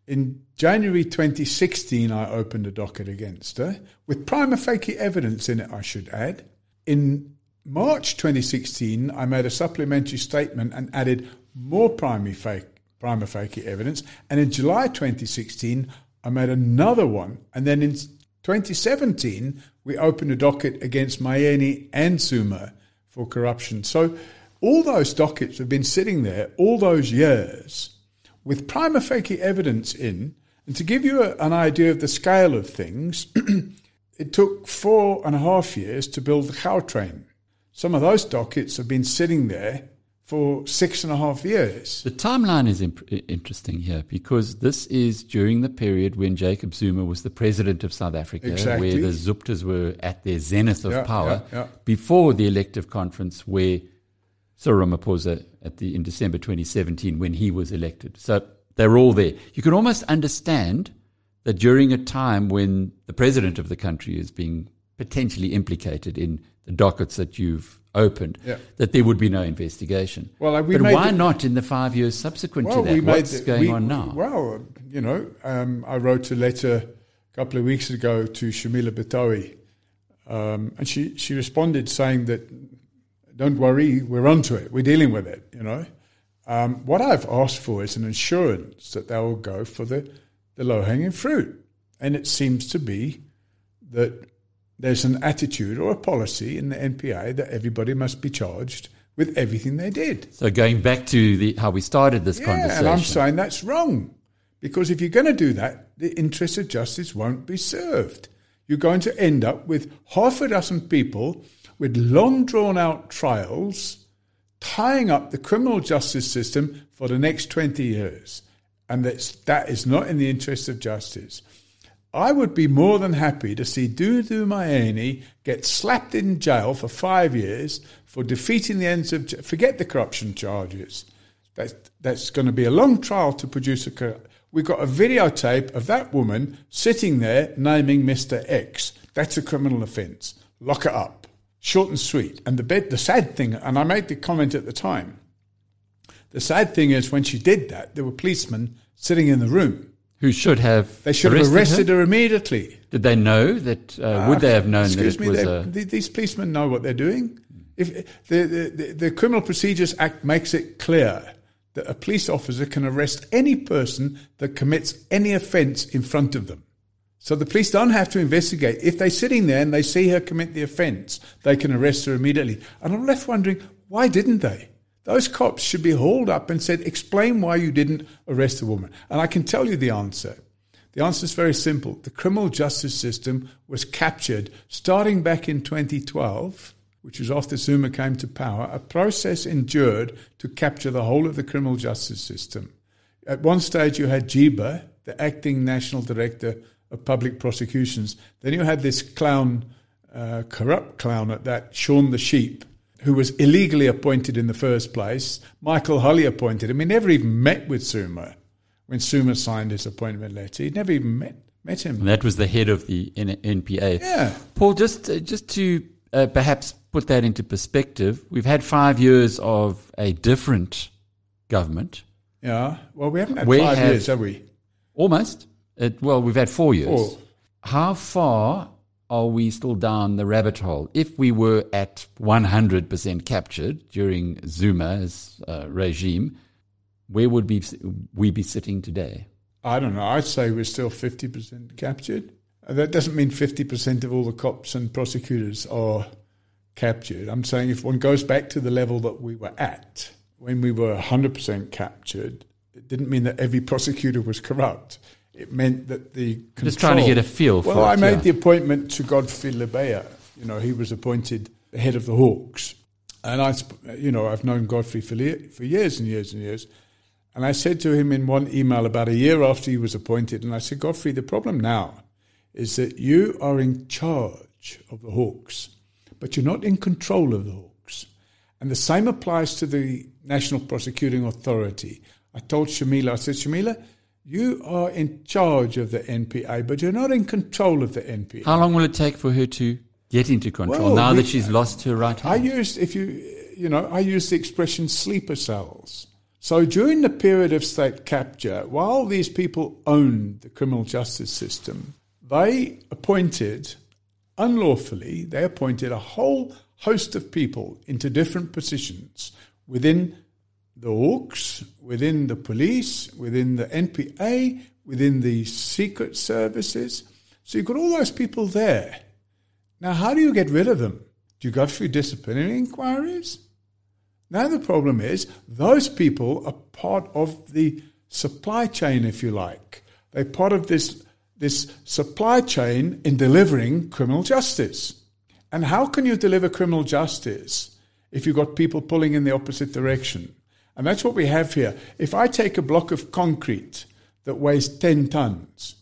In January 2016, I opened a docket against her with prima facie evidence in it, I should add. In March 2016, I made a supplementary statement and added more prima facie, prima facie evidence. And in July 2016, I made another one. And then in 2017, we opened a docket against Myeni and Zuma for corruption. So all those dockets have been sitting there all those years with prima facie evidence in. And to give you a, an idea of the scale of things, it took four and a half years to build the Gautrain. Some of those dockets have been sitting there for six and a half years. The timeline is imp- interesting here because this is during the period when Jacob Zuma was the president of South Africa, Exactly. where the Zuptas were at their zenith of Yeah, power, yeah, yeah. before the elective conference where Cyril Ramaphosa at the in December 2017 when he was elected. So they're all there. You can almost understand that during a time when the president of the country is being potentially implicated in the dockets that you've opened, Yeah. that there would be no investigation. Well, we but why the- not in the five years subsequent Well, to that? What's the- going we- on now? Well, you know, um, I wrote a letter a couple of weeks ago to Shamila Batohi, um, and she, she responded saying that, don't worry, we're onto it, we're dealing with it, you know. Um, what I've asked for is an assurance that they will go for the, the low hanging fruit. And it seems to be that there's an attitude or a policy in the NPA that everybody must be charged with everything they did. so going back to the how we started this Yeah, conversation. and I'm saying that's wrong. Because if you're going to do that, the interests of justice won't be served. You're going to end up with half a dozen people with long drawn out trials tying up the criminal justice system for the next 20 years. And that's, that is not in the interest of justice. I would be more than happy to see Dudu Myeni get slapped in jail for five years for defeating the ends of forget the corruption charges. That's that's going to be a long trial to produce a. We've got a videotape of that woman sitting there naming Mr. X. That's a criminal offence. Lock it up, short and sweet. And the bed, the sad thing, and I made the comment at the time. The sad thing is when she did that, there were policemen sitting in the room. who should have They should have arrested her immediately. Did they know that? Uh, would they have known that Excuse it me, was they- a? the- these policemen know what they're doing. If the, the, the, the Criminal Procedures Act makes it clear that a police officer can arrest any person that commits any offence in front of them. So the police don't have to investigate. If they're sitting there and they see her commit the offence, they can arrest her immediately. And I'm left wondering, why didn't they? Those cops should be hauled up and said, explain why you didn't arrest the woman. And I can tell you the answer. The answer is very simple. The criminal justice system was captured starting back in 2012, which was after Zuma came to power. A process endured to capture the whole of the criminal justice system. At one stage, you had Jiba, the acting national director of public prosecutions. Then you had this clown, uh, corrupt clown at that, Shaun the Sheep, who was illegally appointed in the first place. Michael Hulley appointed him. He never even met with Zuma when Zuma signed his appointment letter. He'd never even met, met him. And that was the head of the N- NPA. Yeah. Paul, just uh, just to uh, perhaps put that into perspective, we've had five years of a different government, Yeah. Well, we haven't had We five have- years, have we? almost. It, well, we've had four years. Four. How far are we still down the rabbit hole? If we were at 100% captured during Zuma's uh, regime, where would we, we be sitting today? I don't know. I'd say we're still 50% captured. Uh, That doesn't mean 50% of all the cops and prosecutors are captured. I'm saying if one goes back to the level that we were at when we were 100% captured, it didn't mean that every prosecutor was corrupt. It meant that the control, Just trying to get a feel for Well, I it, made yeah. the appointment to Godfrey Lebeya. You know, he was appointed head of the Hawks, and I, you know, I've known Godfrey for for years and years and years. And I said to him in one email about a year after he was appointed, and I said, Godfrey, the problem now is that you are in charge of the Hawks, but you're not in control of the Hawks. And the same applies to the National Prosecuting Authority. I told Shamila, I said, Shamila, you are in charge of the NPA, but you're not in control of the NPA. How long will it take for her to get into control Well, now we- that she's lost her right I hand? used, if you, you know, I used the expression sleeper cells. So during the period of state capture, while these people owned the criminal justice system, they appointed, unlawfully, they appointed a whole host of people into different positions within the Hawks, within the police, within the NPA, within the secret services. So you've got all those people there. Now, how do you get rid of them? Do you go through disciplinary inquiries? Now, the problem is those people are part of the supply chain, if you like. They're part of this, this supply chain in delivering criminal justice. And how can you deliver criminal justice if you've got people pulling in the opposite direction? And that's what we have here. If I take a block of concrete that weighs 10 tons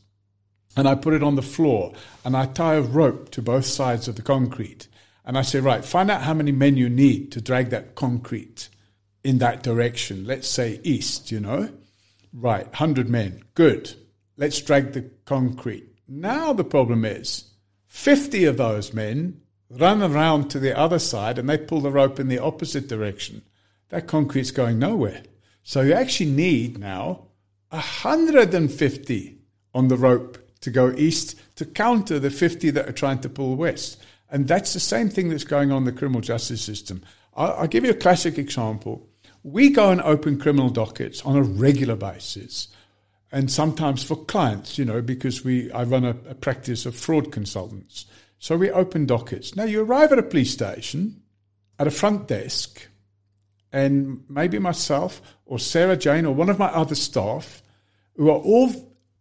and I put it on the floor and I tie a rope to both sides of the concrete and I say, right, find out how many men you need to drag that concrete in that direction. Let's say east, you know. Right, 100 men. Good. Let's drag the concrete. Now the problem is 50 of those men run around to the other side and they pull the rope in the opposite direction. That concrete's going nowhere. So you actually need now 150 on the rope to go east to counter the 50 that are trying to pull west. And that's the same thing that's going on in the criminal justice system. I'll, I'll give you a classic example. We go and open criminal dockets on a regular basis, and sometimes for clients, you know, because we I run a, a practice of fraud consultants. So we open dockets. Now you arrive at a police station, at a front desk, and maybe myself or Sarah Jane or one of my other staff, who are all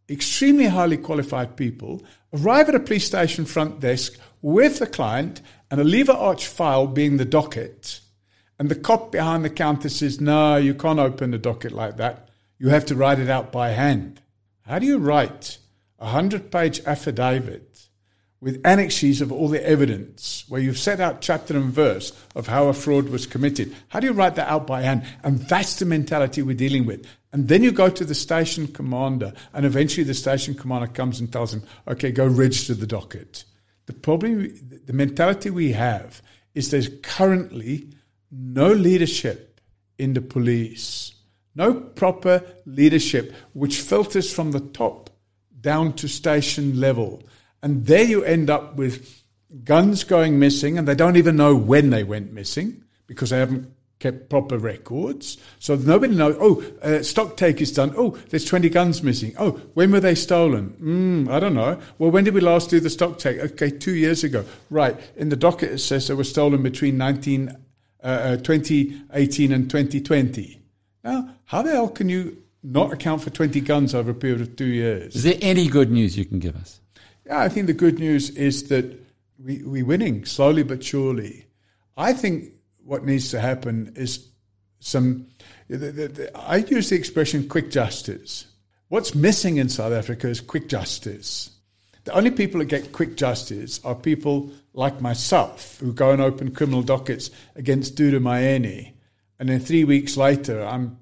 extremely highly qualified people, arrive at a police station front desk with the client and a lever arch file being the docket. And the cop behind the counter says, No, you can't open a docket like that. You have to write it out by hand. How do you write a 100 page affidavit with annexes of all the evidence where you've set out chapter and verse of how a fraud was committed? How do you write that out by hand? And that's the mentality we're dealing with. And then you go to the station commander, and eventually the station commander comes and tells him, Okay, go register the docket. The problem, the mentality we have is there's currently no leadership in the police, no proper leadership which filters from the top down to station level. And there you end up with guns going missing, and they don't even know when they went missing because they haven't kept proper records. So nobody knows, oh, uh, stock take is done. Oh, there's 20 guns missing. Oh, when were they stolen? Mm, I don't know. Well, when did we last do the stock take? Okay, two years ago. Right. In the docket, it says they were stolen between 19, uh, uh, 2018 and 2020. Now, how the hell can you not account for 20 guns over a period of two years? Is there any good news you can give us? Yeah, I think the good news is that we, we're winning slowly but surely. I think what needs to happen is some. The, the, the, I use the expression quick justice. What's missing in South Africa is quick justice. The only people that get quick justice are people like myself who go and open criminal dockets against Dudu Myeni. And then three weeks later, I'm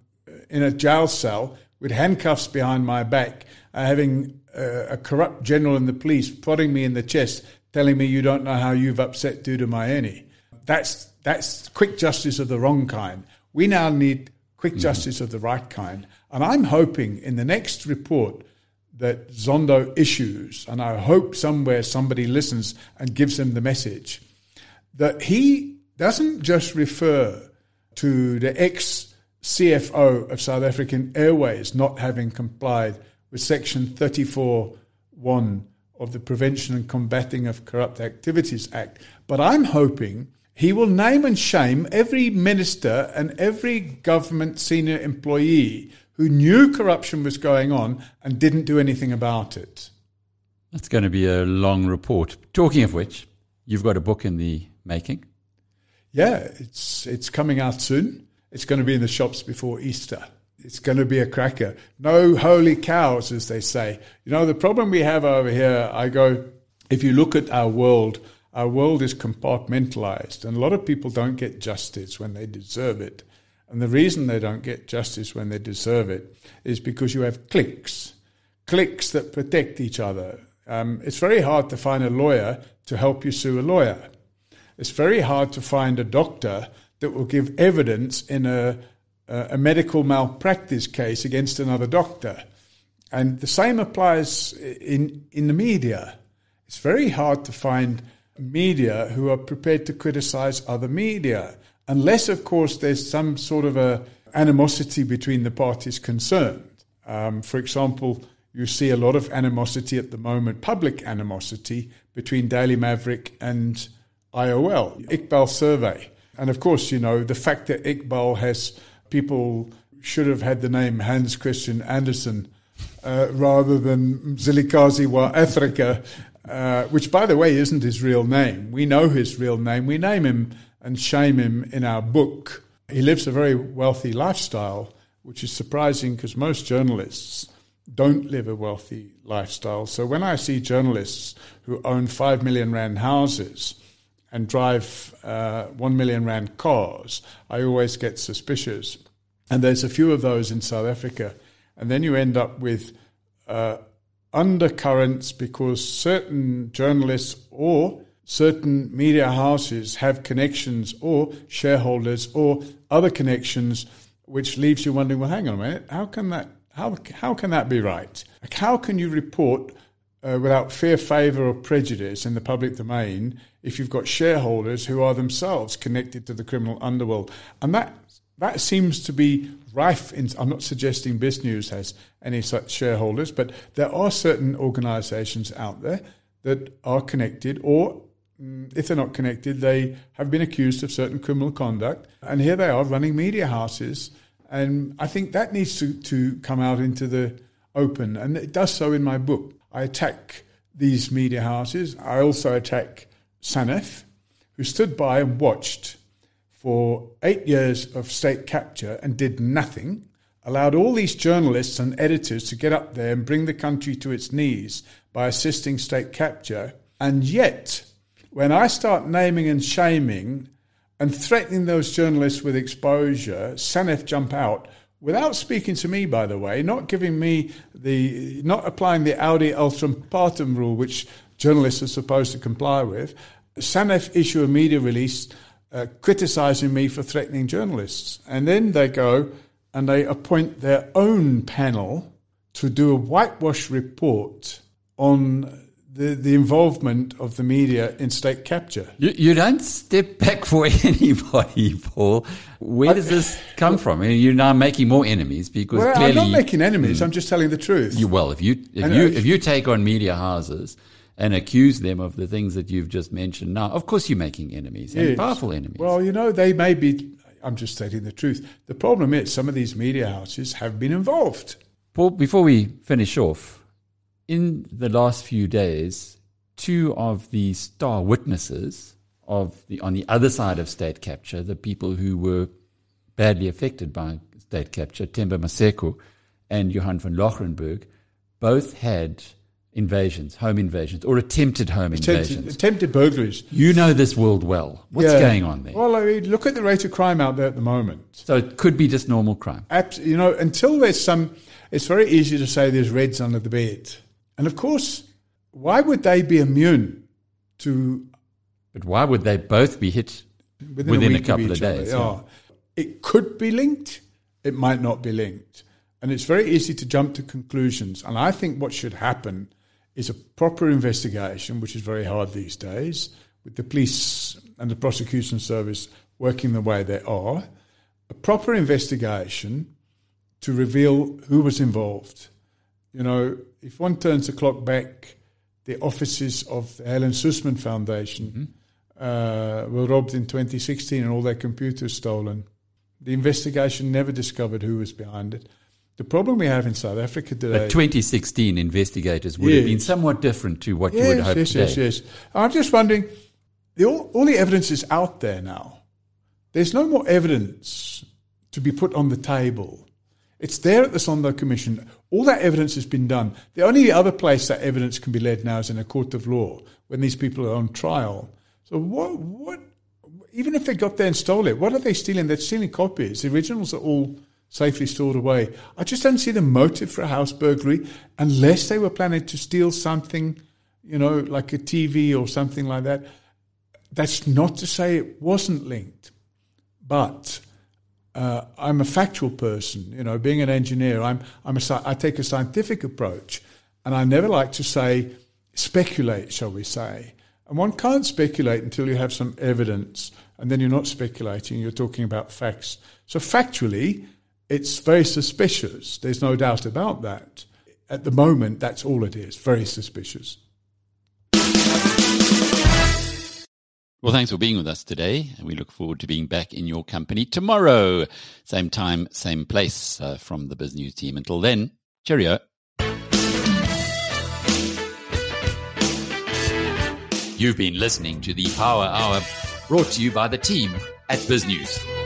in a jail cell with handcuffs behind my back, uh, having uh, a corrupt general in the police prodding me in the chest, telling me you don't know how you've upset Dudu Myeni. That's that's quick justice of the wrong kind. We now need quick mm-hmm. justice of the right kind. And I'm hoping in the next report that Zondo issues, and I hope somewhere somebody listens and gives him the message, that he doesn't just refer to the ex CFO of South African Airways not having complied with Section 34.1 of the Prevention and Combating of Corrupt Activities Act, but I'm hoping he will name and shame every minister and every government senior employee who knew corruption was going on and didn't do anything about it. That's going to be a long report. Talking of which, you've got a book in the making. Yeah, it's it's coming out soon. It's going to be in the shops before Easter. It's going to be a cracker. No holy cows, as they say. You know, the problem we have over here, I go, if you look at our world, our world is compartmentalized, and a lot of people don't get justice when they deserve it. And the reason they don't get justice when they deserve it is because you have cliques, cliques that protect each other. Um, it's very hard to find a lawyer to help you sue a lawyer. It's very hard to find a doctor that will give evidence in a, a medical malpractice case against another doctor. And the same applies in, in the media. It's very hard to find media who are prepared to criticize other media, unless, of course, there's some sort of a animosity between the parties concerned. Um, for example, you see a lot of animosity at the moment, public animosity between Daily Maverick and IOL. Iqbal Survé. And of course, you know, the fact that Iqbal has people should have had the name Hans Christian Andersen uh, rather than Mzilikazi wa Afrika, uh, which, by the way, isn't his real name. We know his real name. We name him and shame him in our book. He lives a very wealthy lifestyle, which is surprising because most journalists don't live a wealthy lifestyle. So when I see journalists who own five million rand houses and drive uh, one million rand cars, I always get suspicious. And there's a few of those in South Africa. And then you end up with uh, undercurrents because certain journalists or certain media houses have connections or shareholders or other connections, which leaves you wondering, well, hang on a minute, how can that how, how can that be right? Like how can you report uh, without fear, favour, or prejudice in the public domain if you've got shareholders who are themselves connected to the criminal underworld? And that that seems to be rife. In, I'm not suggesting BizNews has any such shareholders, but there are certain organisations out there that are connected, or mm, if they're not connected, they have been accused of certain criminal conduct. And here they are running media houses and I think that needs to, to come out into the open. And it does so in my book. I attack these media houses. I also attack SANEF, who stood by and watched for eight years of state capture and did nothing, allowed all these journalists and editors to get up there and bring the country to its knees by assisting state capture. And yet, when I start naming and shaming and threatening those journalists with exposure, SANEF jump out without speaking to me, by the way, not giving me the, not applying the Audi alteram partem rule, which journalists are supposed to comply with. SANEF issue a media release uh, criticizing me for threatening journalists. And then they go and they appoint their own panel to do a whitewash report on the, the involvement of the media in state capture. You, you don't step back for anybody, Paul. Where does this come from? I mean, you're now making more enemies because well, clearly I'm not making enemies. Mm, I'm just telling the truth. You, well, if you if you if you take on media houses and accuse them of the things that you've just mentioned now, of course you're making enemies and powerful enemies. Well, you know, they may be. I'm just stating the truth. The problem is some of these media houses have been involved. Paul, before we finish off, in the last few days, two of the star witnesses of the on the other side of state capture, the people who were badly affected by state capture, Themba Maseko and Johann van Loggerenberg, both had invasions, home invasions, or attempted home attempted, invasions. Attempted burglaries. You know this world well. What's yeah. going on there? Well, I mean, look at the rate of crime out there at the moment. So it could be just normal crime. Abs- you know, until there's some, it's very easy to say there's reds under the bed. And of course, why would they be immune to? But why would they both be hit within, within a, a, couple of, of days? Yeah. It could be linked. It might not be linked. And it's very easy to jump to conclusions. And I think what should happen is a proper investigation, which is very hard these days, with the police and the prosecution service working the way they are. A proper investigation to reveal who was involved. You know, if one turns the clock back, the offices of the Helen Suzman Foundation mm-hmm. uh, were robbed in 2016 and all their computers stolen. The investigation never discovered who was behind it. The problem we have in South Africa today. But 2016 investigators would yes. have been somewhat different to what yes, you would hope yes, today. Yes, yes, yes. I'm just wondering, the, all, all the evidence is out there now. There's no more evidence to be put on the table. It's there at the Zondo Commission. All that evidence has been done. The only other place that evidence can be led now is in a court of law when these people are on trial. So what? What? Even if they got there and stole it, what are they stealing? They're stealing copies. The originals are all safely stored away. I just don't see the motive for a house burglary unless they were planning to steal something, you know, like a TV or something like that. That's not to say it wasn't linked, but uh, I'm a factual person. You know, being an engineer, I'm, I'm a, I take a scientific approach, and I never like to say speculate, shall we say. And one can't speculate until you have some evidence, and then you're not speculating, you're talking about facts. So, factually, it's very suspicious. There's no doubt about that. At the moment, that's all it is very suspicious. Well, thanks for being with us today. And we look forward to being back in your company tomorrow. Same time, same place uh, from the BizNews team. Until then, cheerio. You've been listening to the Power Hour brought to you by the team at BizNews.